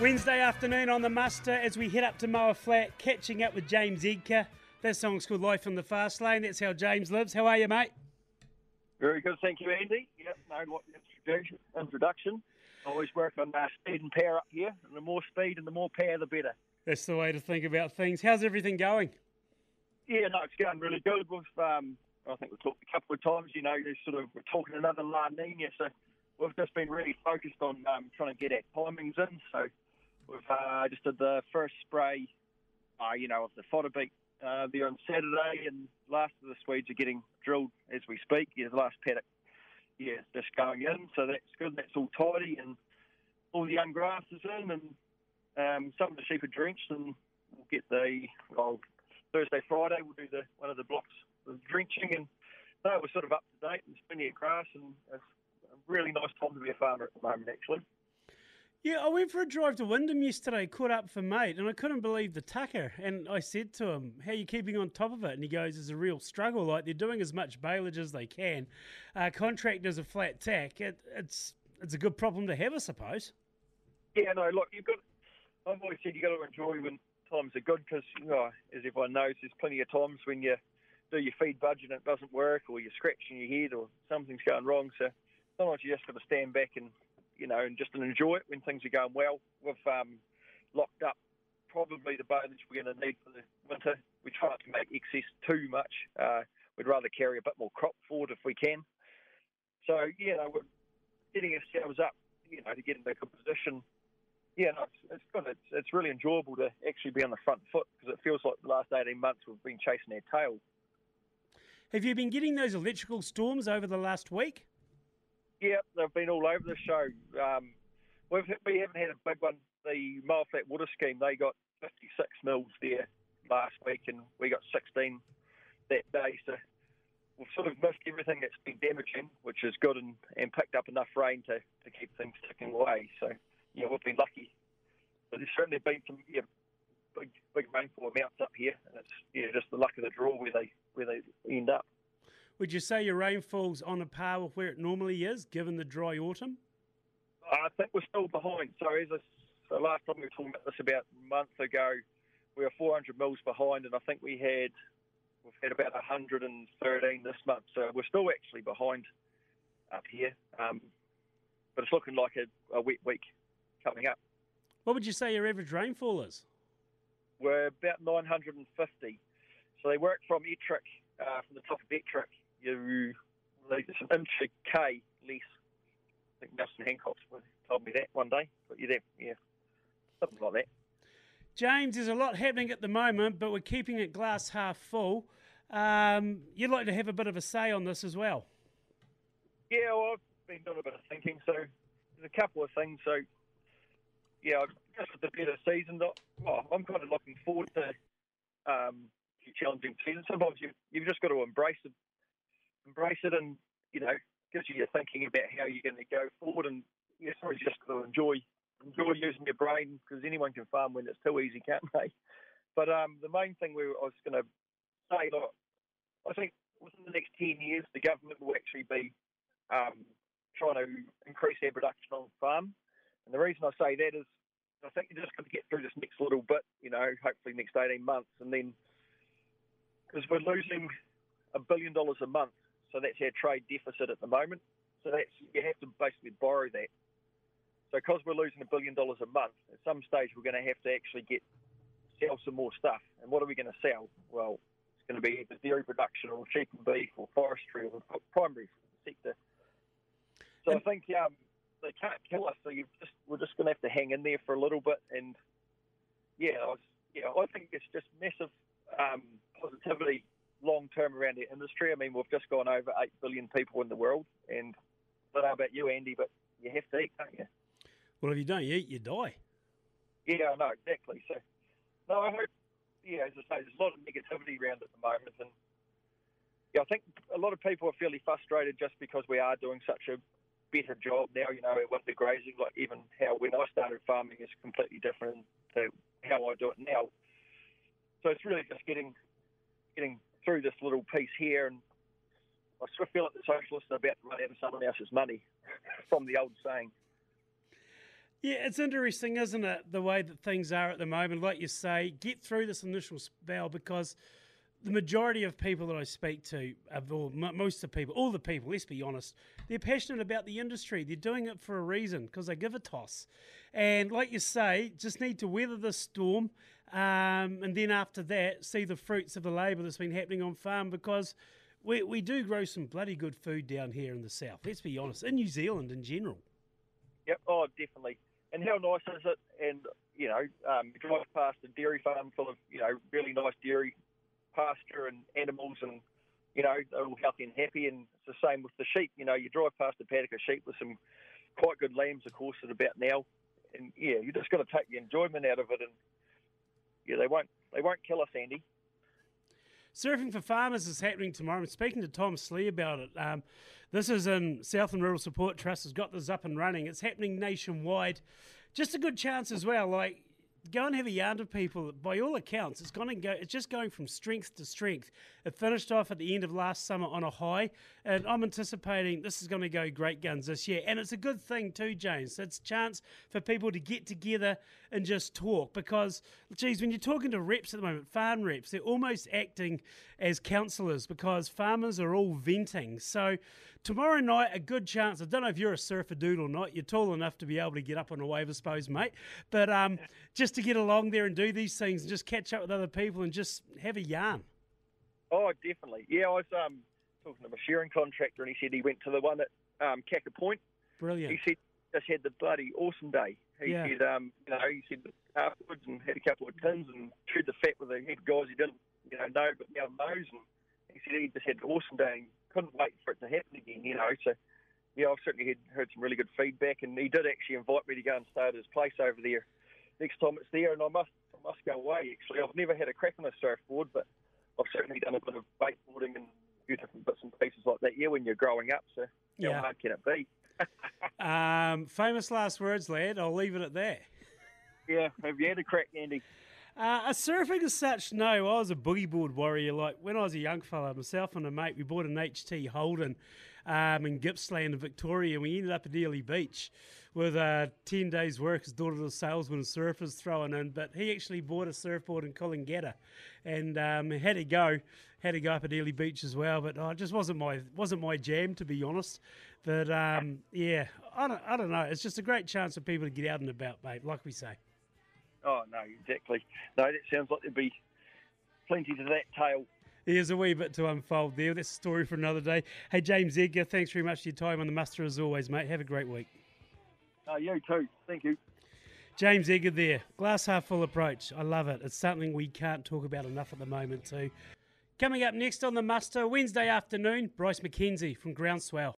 Wednesday afternoon on the muster as we head up to Moa Flat, catching up with James Edgar. That song's called Life on the Fast Lane. That's how James lives. How are you, mate? Very good, thank you, Andy. Yep, no what introduction. introduction. Always work on uh, speed and power up here, and the more speed and the more power, the better. That's the way to think about things. How's everything going? Yeah, no, it's going really good. We've, um, I think we've talked a couple of times. You know, sort of we're talking another La Nina, so we've just been really focused on um, trying to get our timings in. So we've uh, just did the first spray, uh, you know, of the fodder beet uh, there on Saturday, and last of the Swedes are getting drilled as we speak. Yeah, the last paddock, yeah, it's just going in, so that's good. That's all tidy, and all the young grass is in, and um, some of the sheep are drenched, and we'll get the well, Thursday, Friday, we'll do the one of the blocks of drenching, and no, we're sort of up to date. There's plenty of grass, and it's a really nice time to be a farmer at the moment, actually. Yeah, I went for a drive to Wyndham yesterday, caught up for mate, and I couldn't believe the tucker. And I said to him, "How are you keeping on top of it?" And he goes, "It's a real struggle. Like they're doing as much baleage as they can. Uh, contractors a flat tack. It, it's it's a good problem to have, I suppose." Yeah, no, look, you've got. I've always said you've got to enjoy when times are good because, you know, as everyone knows, there's plenty of times when you do your feed budget and it doesn't work, or you're scratching your head, or something's going wrong. So sometimes you just got to stand back and you know, and just enjoy it when things are going well. We've um, locked up probably the bonus we're going to need for the winter. We try not to make excess too much. Uh, we'd rather carry a bit more crop forward if we can. So, yeah, know, we're getting ourselves up, you know, to get into a good position. Yeah, no, it's, it's good. It's, it's really enjoyable to actually be on the front foot because it feels like the last 18 months we've been chasing our tail. Have you been getting those electrical storms over the last week? Yeah, they've been all over the show. Um, we've, we haven't had a big one. The Moa Flat Water Scheme, they got 56 mils there last week, and we got 16 that day. So we've sort of missed everything that's been damaging, which is good, and, and picked up enough rain to, to keep things ticking away. So, yeah, we've been lucky. But there's certainly been some yeah, big, big rainfall amounts up here, and it's yeah, just the luck of the draw where they where they end up. Would you say your rainfall's on a par with where it normally is, given the dry autumn? I think we're still behind. So as I, so last time we were talking about this about a month ago, we were 400 mils behind, and I think we had we've had about 113 this month. So we're still actually behind up here, um, but it's looking like a, a wet week coming up. What would you say your average rainfall is? We're about 950. So they work from Ettrick, uh, from the top of Ettrick, you it's an inch less. I think Nelson Hancock told me that one day. But yeah, yeah, something like that. James, there's a lot happening at the moment, but we're keeping it glass half full. Um, you'd like to have a bit of a say on this as well. Yeah, well, I've been doing a bit of thinking, so there's a couple of things. So, yeah, just with the better season, well, I'm kind of looking forward to um, challenging season. Sometimes you, you've just got to embrace it embrace it and, you know, gives you your thinking about how you're going to go forward. And sort of just to enjoy enjoy using your brain because anyone can farm when it's too easy, can't they? But um, the main thing we were, I was going to say, look, I think within the next 10 years, the government will actually be um, trying to increase their production on farm. And the reason I say that is I think you're just going to get through this next little bit, you know, hopefully next 18 months. And then, because we're losing a billion dollars a month so that's our trade deficit at the moment. So that's you have to basically borrow that. So because we're losing a billion dollars a month, at some stage we're going to have to actually get sell some more stuff. And what are we going to sell? Well, it's going to be either dairy production or sheep and beef or forestry or the primary sector. So and I think um, they can't kill us. So just, we're just going to have to hang in there for a little bit. And yeah, I was, yeah, I think it's just massive um, positivity long term around the industry. I mean, we've just gone over 8 billion people in the world. And I don't know about you, Andy, but you have to eat, don't you? Well, if you don't eat, you die. Yeah, I know, exactly. So, no, I hope, yeah, as I say, there's a lot of negativity around at the moment. And yeah, I think a lot of people are fairly frustrated just because we are doing such a better job now, you know, with the grazing. Like, even how when I started farming is completely different to how I do it now. So it's really just getting getting through this little piece here, and I sort of feel like the socialists are about to run out of someone else's money, from the old saying. Yeah, it's interesting, isn't it, the way that things are at the moment. Like you say, get through this initial spell because the majority of people that I speak to, most of the people, all the people, let's be honest, they're passionate about the industry. They're doing it for a reason because they give a toss. And like you say, just need to weather the storm. Um, and then after that, see the fruits of the labour that's been happening on farm because we, we do grow some bloody good food down here in the south. Let's be honest, in New Zealand in general. Yep, oh, definitely. And how nice is it? And, you know, um, drive past a dairy farm full of, you know, really nice dairy pasture and animals and you know they're all healthy and happy. And it's the same with the sheep. You know, you drive past a paddock of sheep with some quite good lambs, of course, at about now, and yeah, you just got to take the enjoyment out of it. And yeah, they won't they won't kill us, Andy. Surfing for Farmers is happening tomorrow. I'm speaking to Tom Slee about it. Um, this is in Southland Rural Support Trust has got this up and running. It's happening nationwide. Just a good chance as well. Like go and have a yarn with people. By all accounts, it's going to go. It's just going from strength to strength. It finished off at the end of last summer on a high, and I'm anticipating this is going to go great guns this year. And it's a good thing too, James. It's a chance for people to get together and just talk because, geez, when you're talking to reps at the moment, farm reps, they're almost acting as counsellors because farmers are all venting. So tomorrow night, a good chance. I don't know if you're a surfer dude or not. You're tall enough to be able to get up on a wave, I suppose, mate. But um, just to get along there and do these things and just catch up with other people and just have a yarn. Oh, definitely. Yeah, I was um, talking to a shearing contractor, and he said he went to the one at um, Point. Brilliant. He said just had the bloody awesome day. He yeah. said, um, you know, he said afterwards and had a couple of tins and chewed the fat with of guys he didn't, you know, know but now knows. And he said he just had an awesome day and couldn't wait for it to happen again, you know. So, yeah, I've certainly had, heard some really good feedback, and he did actually invite me to go and stay at his place over there next time it's there, and I must I must go away. Actually, I've never had a crack on a surfboard, but I've certainly done a bit of wakeboarding and a few different bits and pieces like that. Yeah, when you're growing up, so how yeah. hard can it be? um, famous last words, lad. I'll leave it at that. Yeah, have you had a crack, Andy? Uh, a surfing as such, no. I was a boogie board warrior. Like when I was a young fella, myself and a mate, we bought an HT Holden um, in Gippsland Victoria. And we ended up at Airlie Beach with uh, 10 days' work as daughter to salesman and surfers thrown in. But he actually bought a surfboard in Coolangatta and um, had to go, had to go up at Airlie Beach as well. But oh, it just wasn't my wasn't my jam to be honest. But um, yeah, I don't, I don't know. It's just a great chance for people to get out and about, mate. Like we say. Oh no, exactly. No, that sounds like there'd be plenty to that tale. There's a wee bit to unfold there. That's a story for another day. Hey, James Edgar, thanks very much for your time on the muster as always, mate. Have a great week. Uh, you too. Thank you. James Edgar there. Glass half full approach. I love it. It's something we can't talk about enough at the moment, too. Coming up next on the muster, Wednesday afternoon, Bryce McKenzie from Groundswell.